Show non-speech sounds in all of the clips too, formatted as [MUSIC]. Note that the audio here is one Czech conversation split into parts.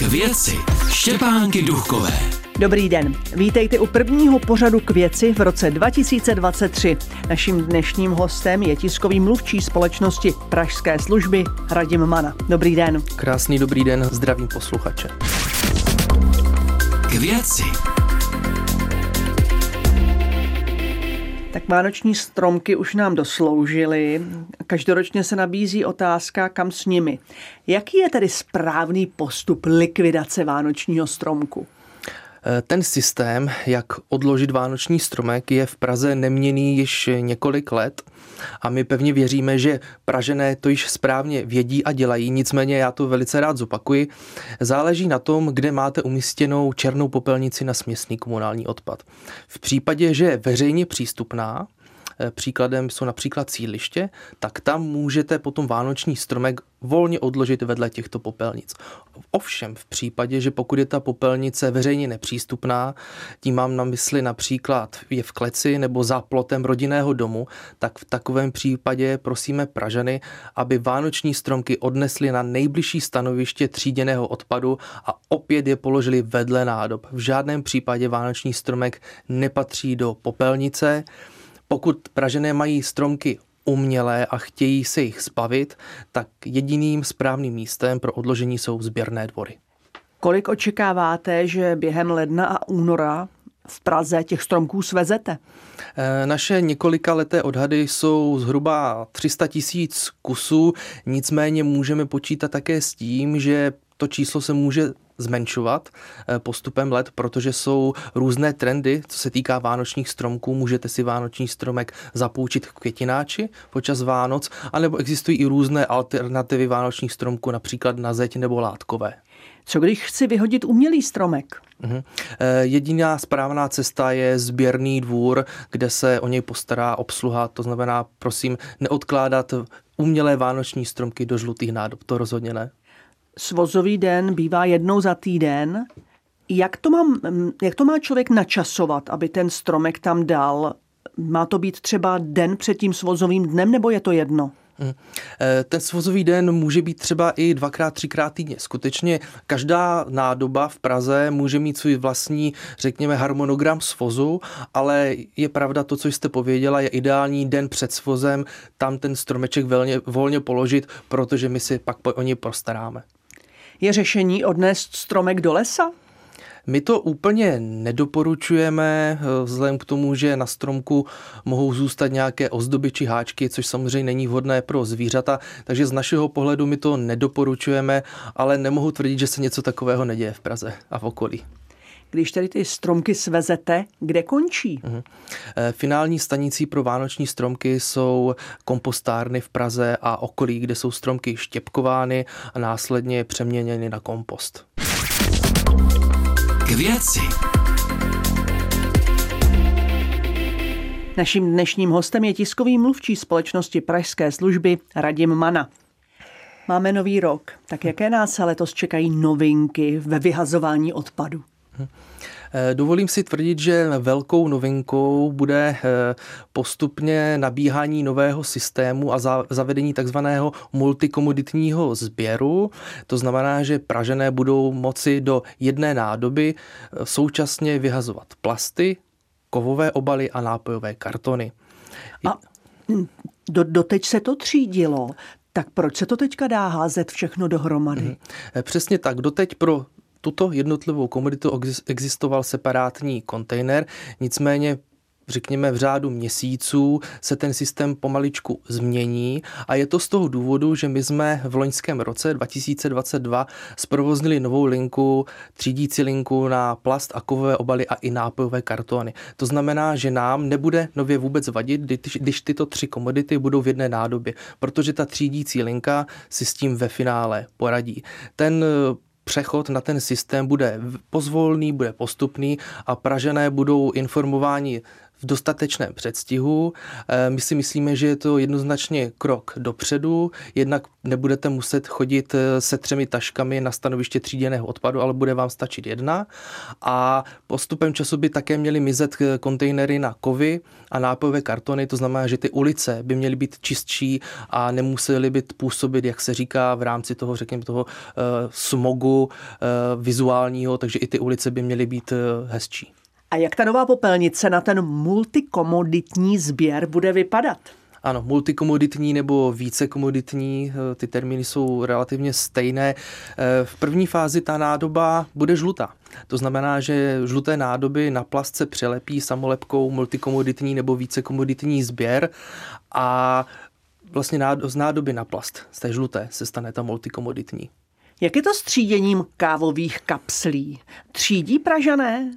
K věci Štěpánky Duchové. Dobrý den. Vítejte u prvního pořadu k věci v roce 2023. Naším dnešním hostem je tiskový mluvčí společnosti Pražské služby Radim Mana. Dobrý den. Krásný dobrý den, zdravím posluchače. K věci Tak vánoční stromky už nám dosloužily. Každoročně se nabízí otázka, kam s nimi. Jaký je tedy správný postup likvidace vánočního stromku? Eh, ten systém, jak odložit vánoční stromek, je v Praze neměný již několik let a my pevně věříme, že Pražené to již správně vědí a dělají, nicméně já to velice rád zopakuji. Záleží na tom, kde máte umístěnou černou popelnici na směsný komunální odpad. V případě, že je veřejně přístupná, příkladem jsou například sídliště, tak tam můžete potom vánoční stromek volně odložit vedle těchto popelnic. Ovšem v případě, že pokud je ta popelnice veřejně nepřístupná, tím mám na mysli například je v kleci nebo za plotem rodinného domu, tak v takovém případě prosíme Pražany, aby vánoční stromky odnesli na nejbližší stanoviště tříděného odpadu a opět je položili vedle nádob. V žádném případě vánoční stromek nepatří do popelnice. Pokud Pražené mají stromky umělé a chtějí se jich zbavit, tak jediným správným místem pro odložení jsou sběrné dvory. Kolik očekáváte, že během ledna a února v Praze těch stromků svezete? Eh, naše několika leté odhady jsou zhruba 300 tisíc kusů, nicméně můžeme počítat také s tím, že to číslo se může zmenšovat eh, postupem let, protože jsou různé trendy, co se týká vánočních stromků. Můžete si vánoční stromek zapůjčit k květináči počas Vánoc, anebo existují i různé alternativy vánočních stromků, například na zeď nebo látkové. Co když chci vyhodit umělý stromek? Uhum. Jediná správná cesta je sběrný dvůr, kde se o něj postará obsluha. To znamená, prosím, neodkládat umělé vánoční stromky do žlutých nádob. To rozhodně ne svozový den bývá jednou za týden. Jak to, mám, jak to má člověk načasovat, aby ten stromek tam dal? Má to být třeba den před tím svozovým dnem, nebo je to jedno? Hm. Eh, ten svozový den může být třeba i dvakrát, třikrát týdně. Skutečně každá nádoba v Praze může mít svůj vlastní, řekněme, harmonogram svozu, ale je pravda to, co jste pověděla, je ideální den před svozem tam ten stromeček volně, volně položit, protože my si pak o něj postaráme. Je řešení odnést stromek do lesa? My to úplně nedoporučujeme, eh, vzhledem k tomu, že na stromku mohou zůstat nějaké ozdoby či háčky, což samozřejmě není vhodné pro zvířata, takže z našeho pohledu my to nedoporučujeme, ale nemohu tvrdit, že se něco takového neděje v Praze a v okolí. Když tedy ty stromky svezete, kde končí? Uh-huh. Finální stanicí pro vánoční stromky jsou kompostárny v Praze a okolí, kde jsou stromky štěpkovány a následně přeměněny na kompost. K věci. Naším dnešním hostem je tiskový mluvčí společnosti Pražské služby Radim Mana. Máme nový rok, tak jaké nás letos čekají novinky ve vyhazování odpadu? Eh, dovolím si tvrdit, že velkou novinkou bude eh, postupně nabíhání nového systému a zavedení takzvaného multikomoditního sběru. To znamená, že Pražené budou moci do jedné nádoby eh, současně vyhazovat plasty, kovové obaly a nápojové kartony. A do, doteď se to třídilo. Tak proč se to teďka dá házet všechno dohromady? Mm. Přesně tak. Doteď pro tuto jednotlivou komoditu existoval separátní kontejner, nicméně řekněme v řádu měsíců se ten systém pomaličku změní a je to z toho důvodu, že my jsme v loňském roce 2022 zprovoznili novou linku, třídící linku na plast a kovové obaly a i nápojové kartony. To znamená, že nám nebude nově vůbec vadit, když tyto tři komodity budou v jedné nádobě, protože ta třídící linka si s tím ve finále poradí. Ten přechod na ten systém bude pozvolný, bude postupný a Pražené budou informováni v dostatečném předstihu. Eh, my si myslíme, že je to jednoznačně krok dopředu, jednak nebudete muset chodit eh, se třemi taškami na stanoviště tříděného odpadu, ale bude vám stačit jedna. A postupem času by také měly mizet eh, kontejnery na kovy a nápojové kartony, to znamená, že ty ulice by měly být čistší a nemusely být působit, jak se říká, v rámci toho, řekněme, toho smogu vizuálního, takže i ty ulice by měly být hezčí. A jak ta nová popelnice na ten multikomoditní sběr bude vypadat? Ano, multikomoditní nebo vícekomoditní, eh, ty termíny jsou relativně stejné. Eh, v první fázi ta nádoba bude žlutá. To znamená, že žluté nádoby na plast se přilepí samolepkou multikomoditní nebo vícekomoditní sběr a vlastně z nádoby na plast, z té žluté, se stane ta multikomoditní. Jak je to s tříděním kávových kapslí? Třídí Pražané?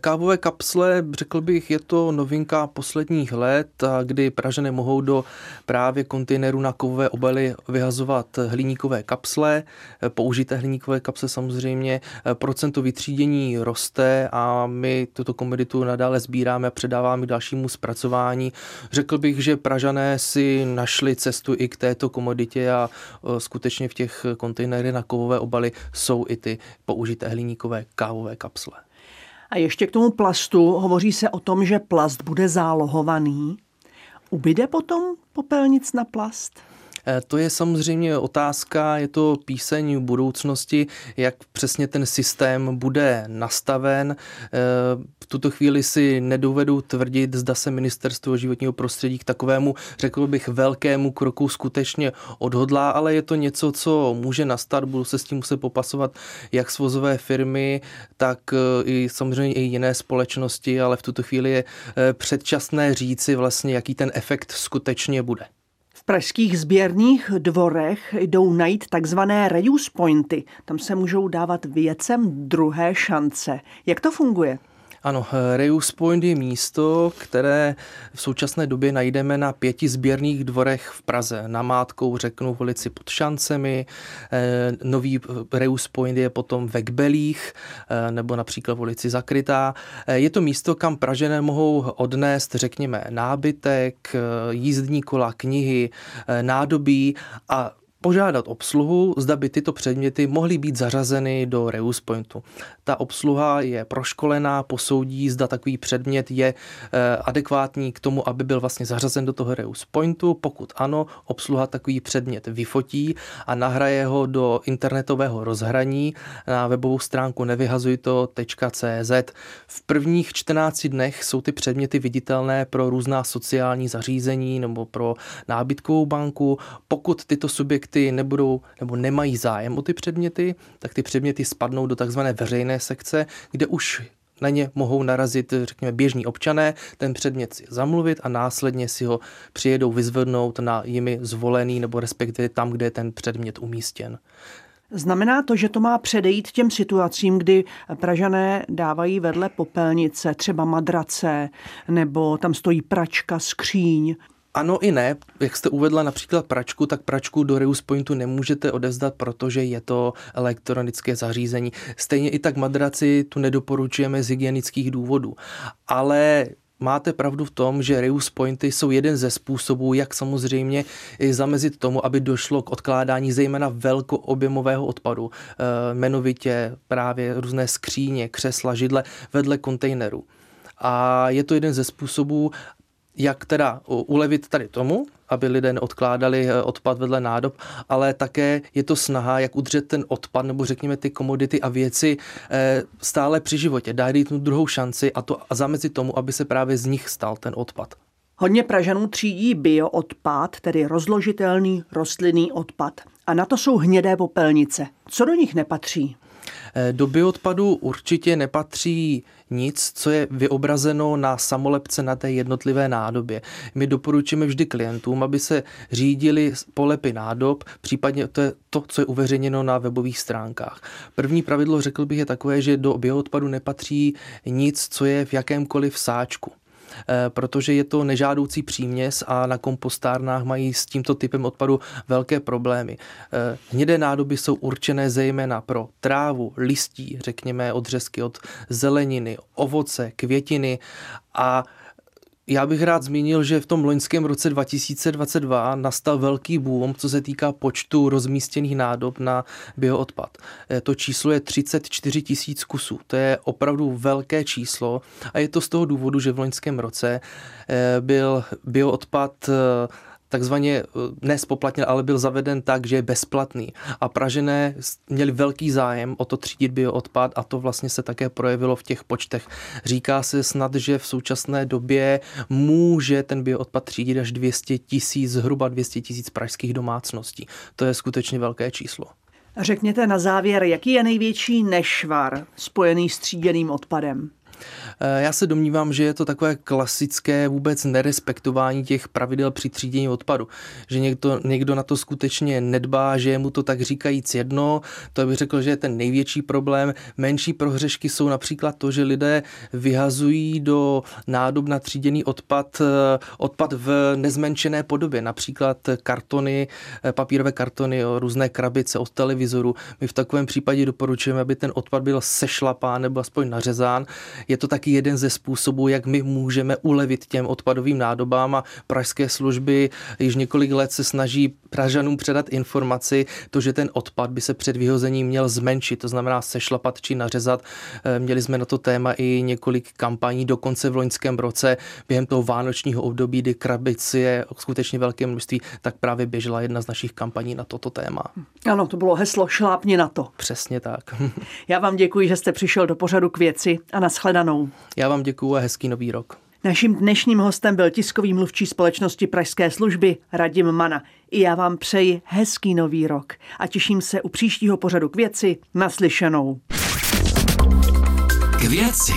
Kávové kapsle, řekl bych, je to novinka posledních let, kdy Pražané mohou do právě kontejneru na kovové obaly vyhazovat hliníkové kapsle, použité hliníkové kapsle samozřejmě. Procento vytřídění roste a my tuto komoditu nadále sbíráme a předáváme dalšímu zpracování. Řekl bych, že Pražané si našli cestu i k této komoditě a skutečně v těch kontejnerech na kovové obaly jsou i ty použité hliníkové kávové kapsle. A ještě k tomu plastu hovoří se o tom, že plast bude zálohovaný. Ubyde potom popelnic na plast? Eh, to je samozřejmě otázka, je to píseň budoucnosti, jak přesně ten systém bude nastaven. Eh, v tuto chvíli si nedovedu tvrdit, zda se ministerstvo životního prostředí k takovému, řekl bych, velkému kroku skutečně odhodlá, ale je to něco, co může nastat, budu se s tím muset popasovat jak svozové firmy, tak eh, i samozřejmě i jiné společnosti, ale v tuto chvíli je předčasné říci vlastně, jaký ten efekt skutečně bude pražských sběrných dvorech jdou najít takzvané reuse pointy. Tam se můžou dávat věcem druhé šance. Jak to funguje? Ano, Reus Point je místo, které v současné době najdeme na pěti sběrných dvorech v Praze. Na Mátkou řeknu v ulici pod Šancemi, eh, nový Reus Point je potom ve Kbelích eh, nebo například v ulici Zakrytá. Eh, je to místo, kam Pražené mohou odnést, řekněme, nábytek, jízdní kola, knihy, nádobí a požádat obsluhu, zda by tyto předměty mohly být zařazeny do Reuse Pointu. Ta obsluha je proškolená, posoudí, zda takový předmět je eh, adekvátní k tomu, aby byl vlastně zařazen do toho Reuse Pointu. Pokud ano, obsluha takový předmět vyfotí a nahraje ho do internetového rozhraní na webovou stránku nevyhazujto.cz. V prvních 14 dnech jsou ty předměty viditelné pro různá sociální zařízení nebo pro nábytkovou banku. Pokud tyto subjekty subjekty nebudou nebo nemají zájem o ty předměty, tak ty předměty spadnou do takzvané veřejné sekce, kde už na ně mohou narazit, řekněme, běžní občané, ten předmět si zamluvit a následně si ho přijedou vyzvednout na jimi zvolený nebo respektive tam, kde je ten předmět umístěn. Znamená to, že to má předejít těm situacím, kdy Pražané dávají vedle popelnice třeba madrace, nebo tam stojí pračka, skříň, ano i ne. Jak jste uvedla například pračku, tak pračku do Reuse Pointu nemůžete odevzdat, protože je to elektronické zařízení. Stejně i tak madraci tu nedoporučujeme z hygienických důvodů. Ale máte pravdu v tom, že Reuse Pointy jsou jeden ze způsobů, jak samozřejmě zamezit tomu, aby došlo k odkládání zejména velkoobjemového odpadu, e, jmenovitě právě různé skříně, křesla, židle vedle kontejnerů. A je to jeden ze způsobů, jak teda ulevit tady tomu, aby lidé neodkládali eh, odpad vedle nádob, ale také je to snaha, jak udržet ten odpad nebo řekněme ty komodity a věci eh, stále při životě, dát tu druhou šanci a to a zamezit tomu, aby se právě z nich stal ten odpad. Hodně Pražanů třídí bioodpad, tedy rozložitelný rostlinný odpad. A na to jsou hnědé popelnice. Co do nich nepatří? Eh, do bioodpadu určitě nepatří nic, co je vyobrazeno na samolepce na té jednotlivé nádobě. My doporučujeme vždy klientům, aby se řídili polepy nádob, případně to je to, co je uveřejněno na webových stránkách. První pravidlo, řekl bych, je takové, že do bioodpadu nepatří nic, co je v jakémkoliv sáčku. Eh, protože je to nežádoucí příměs a na kompostárnách mají s tímto typem odpadu velké problémy. Eh, hnědé nádoby jsou určené zejména pro trávu, listí, řekněme odřezky od zeleniny, ovoce, květiny a Já bych rád zmínil, že v tom loňském roce 2022 nastal velký boom, co se týká počtu rozmístěných nádob na bioodpad. Eh, to číslo je 34 tisíc kusů. To je opravdu velké číslo a je to z toho důvodu, že v loňském roce eh, byl bioodpad takzvaně eh, nespoplatněn, ale byl zaveden tak, že je bezplatný. A Pražené měli velký zájem o to třídit bioodpad a to vlastně se také projevilo v těch počtech. Říká se snad, že v současné době může ten bioodpad třídit až 200 tisíc, zhruba 200 tisíc pražských domácností. To je skutečně velké číslo. Řekněte na závěr, jaký je největší nešvar spojený s tříděným odpadem? Eh, já se domnívám, že je to takové klasické vůbec nerespektování těch pravidel při třídění odpadu. Že někdo, někdo na to skutečně nedbá, že je mu to tak říkajíc jedno. To bych řekl, že je ten největší problém. Menší prohřešky jsou například to, že lidé vyhazují do nádob na tříděný odpad eh, odpad v nezmenšené podobě. Například kartony, eh, papírové kartony, různé krabice od televizoru. My v takovém případě doporučujeme, aby ten odpad byl sešlapán nebo aspoň nařezán. Je to taky jeden ze způsobů, jak my můžeme ulevit těm odpadovým nádobám a pražské služby již několik let se snaží Pražanům předat informaci, to, že ten odpad by se před vyhozením měl zmenšit, to znamená sešlapat či nařezat. Eh, měli jsme na to téma i několik kampaní, dokonce v loňském roce během toho vánočního období, kdy krabic je skutečně velké množství, tak právě běžela jedna z našich kampaní na toto téma. Ano, to bylo heslo šlápni na to. Přesně tak. [LAUGHS] Já vám děkuji, že jste přišel do pořadu k věci a nashledanou. Já vám děkuji a hezký nový rok. Naším dnešním hostem byl tiskový mluvčí společnosti Pražské služby Radim Mana. I já vám přeji hezký nový rok a těším se u příštího pořadu k věci naslyšenou. K věci.